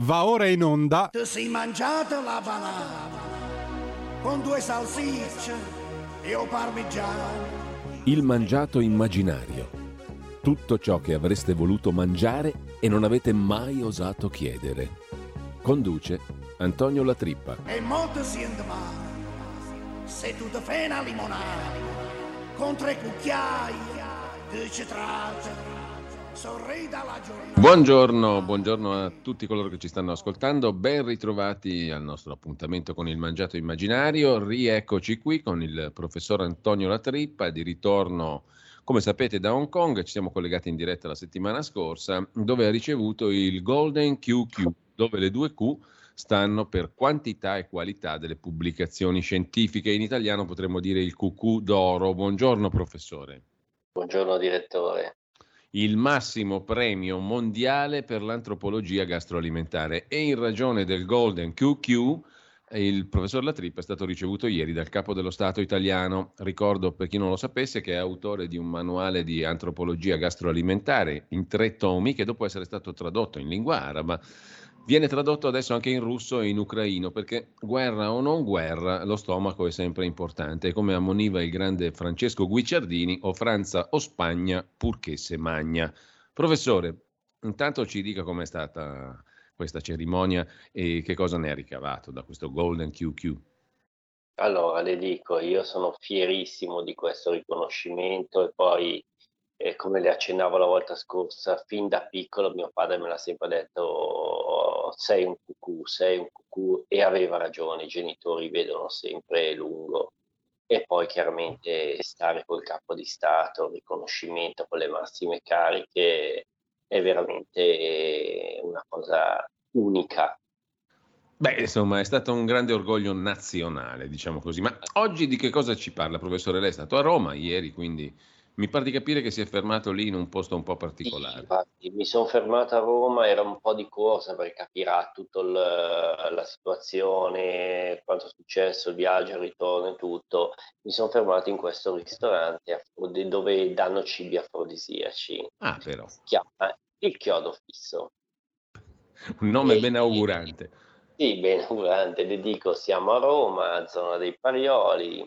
Va ora in onda. Ti sei mangiata la banana con due salsicce e o parmigiano. Il mangiato immaginario. Tutto ciò che avreste voluto mangiare e non avete mai osato chiedere. Conduce Antonio Latrippa. E molto si male. Se tu ti fai una limonata con tre cucchiai di citrate Buongiorno, buongiorno, a tutti coloro che ci stanno ascoltando, ben ritrovati al nostro appuntamento con il Mangiato Immaginario, rieccoci qui con il professor Antonio Latrippa, di ritorno come sapete da Hong Kong, ci siamo collegati in diretta la settimana scorsa, dove ha ricevuto il Golden QQ, dove le due Q stanno per quantità e qualità delle pubblicazioni scientifiche, in italiano potremmo dire il QQ d'oro. Buongiorno professore. Buongiorno direttore il massimo premio mondiale per l'antropologia gastroalimentare e in ragione del Golden QQ il professor Latrip è stato ricevuto ieri dal capo dello Stato italiano. Ricordo per chi non lo sapesse che è autore di un manuale di antropologia gastroalimentare in tre tomi che dopo essere stato tradotto in lingua araba Viene tradotto adesso anche in russo e in ucraino perché guerra o non guerra, lo stomaco è sempre importante, come ammoniva il grande Francesco Guicciardini, o Franza o Spagna, purché se magna. Professore, intanto ci dica com'è stata questa cerimonia e che cosa ne ha ricavato da questo Golden QQ. Allora, le dico, io sono fierissimo di questo riconoscimento e poi eh, come le accennavo la volta scorsa, fin da piccolo mio padre me l'ha sempre detto sei un cucù, sei un cucù e aveva ragione, i genitori vedono sempre lungo e poi chiaramente stare col capo di Stato, riconoscimento con le massime cariche è veramente una cosa unica. Beh, insomma, è stato un grande orgoglio nazionale, diciamo così. Ma oggi di che cosa ci parla, professore? Lei è stato a Roma ieri, quindi mi pare di capire che si è fermato lì in un posto un po' particolare. Infatti, mi sono fermato a Roma, era un po' di corsa per capire tutta la situazione, quanto è successo, il viaggio, il ritorno e tutto. Mi sono fermato in questo ristorante dove danno cibi afrodisiaci. Ah, però. Si chiama Il Chiodo Fisso. Un nome e, ben augurante. Sì, ben augurante. Le dico, siamo a Roma, zona dei Parioli,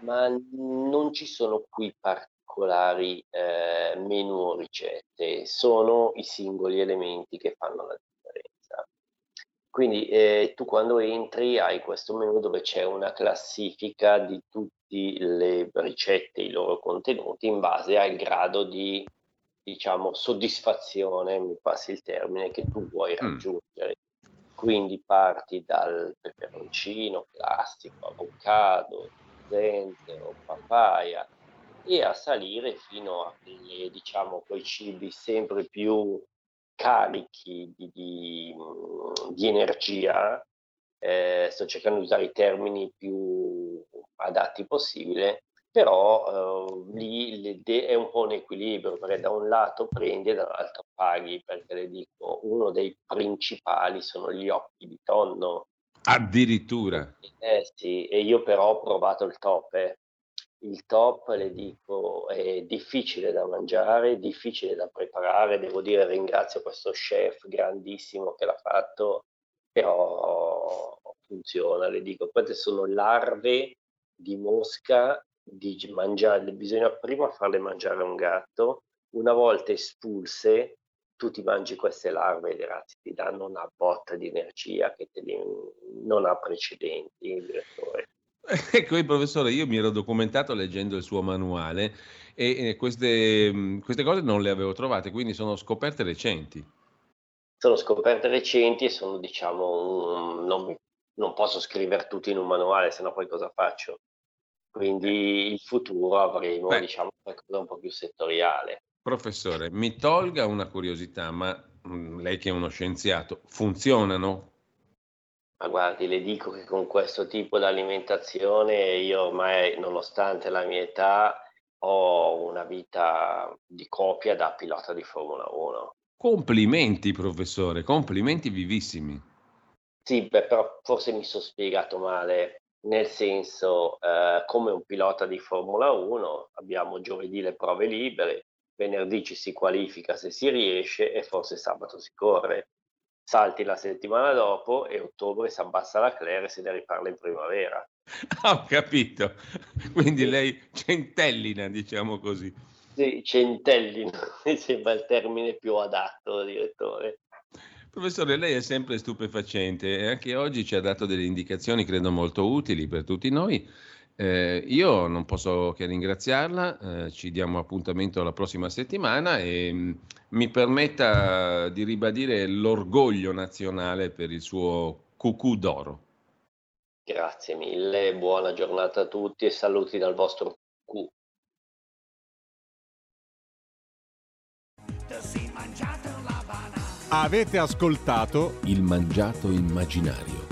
ma non ci sono qui particolari particolari eh, menu o ricette, sono i singoli elementi che fanno la differenza. Quindi eh, tu quando entri hai questo menu dove c'è una classifica di tutte le ricette, i loro contenuti in base al grado di diciamo soddisfazione, mi passi il termine, che tu vuoi mm. raggiungere. Mm. Quindi parti dal peperoncino classico, avocado, zenzero, papaya, e a salire fino a diciamo, quei cibi sempre più carichi di, di, di energia. Eh, sto cercando di usare i termini più adatti possibile, però eh, lì è un po' un equilibrio perché da un lato prendi e dall'altro paghi, perché le dico, uno dei principali sono gli occhi di tonno. Addirittura. Eh sì, e io però ho provato il top, eh il top, le dico, è difficile da mangiare, difficile da preparare. Devo dire, ringrazio questo chef grandissimo che l'ha fatto, però funziona. Le dico, queste sono larve di mosca di mangiare, bisogna prima farle mangiare un gatto, una volta espulse, tu ti mangi queste larve e ragazzi ti danno una botta di energia che non ha precedenti, direttore. Ecco, professore, io mi ero documentato leggendo il suo manuale e queste, queste cose non le avevo trovate, quindi sono scoperte recenti. Sono scoperte recenti e sono, diciamo, un, non, non, posso scrivere tutto in un manuale, se no poi cosa faccio? Quindi il futuro avremo, Beh. diciamo, qualcosa un po' più settoriale. Professore, mi tolga una curiosità, ma mh, lei che è uno scienziato, funzionano ma guardi, le dico che con questo tipo di alimentazione io ormai, nonostante la mia età, ho una vita di coppia da pilota di Formula 1. Complimenti, professore, complimenti vivissimi. Sì, beh, però forse mi sono spiegato male, nel senso, eh, come un pilota di Formula 1, abbiamo giovedì le prove libere, venerdì ci si qualifica se si riesce e forse sabato si corre salti la settimana dopo e ottobre si abbassa la Claire e se ne riparla in primavera. Ho capito. Quindi lei centellina, diciamo così. Sì, centellina, mi sembra il termine più adatto, direttore. Professore, lei è sempre stupefacente e anche oggi ci ha dato delle indicazioni, credo molto utili per tutti noi. Eh, io non posso che ringraziarla, eh, ci diamo appuntamento la prossima settimana e mh, mm, mi permetta di ribadire l'orgoglio nazionale per il suo cucù d'oro. Grazie mille, buona giornata a tutti e saluti dal vostro cucù. Avete ascoltato Il mangiato immaginario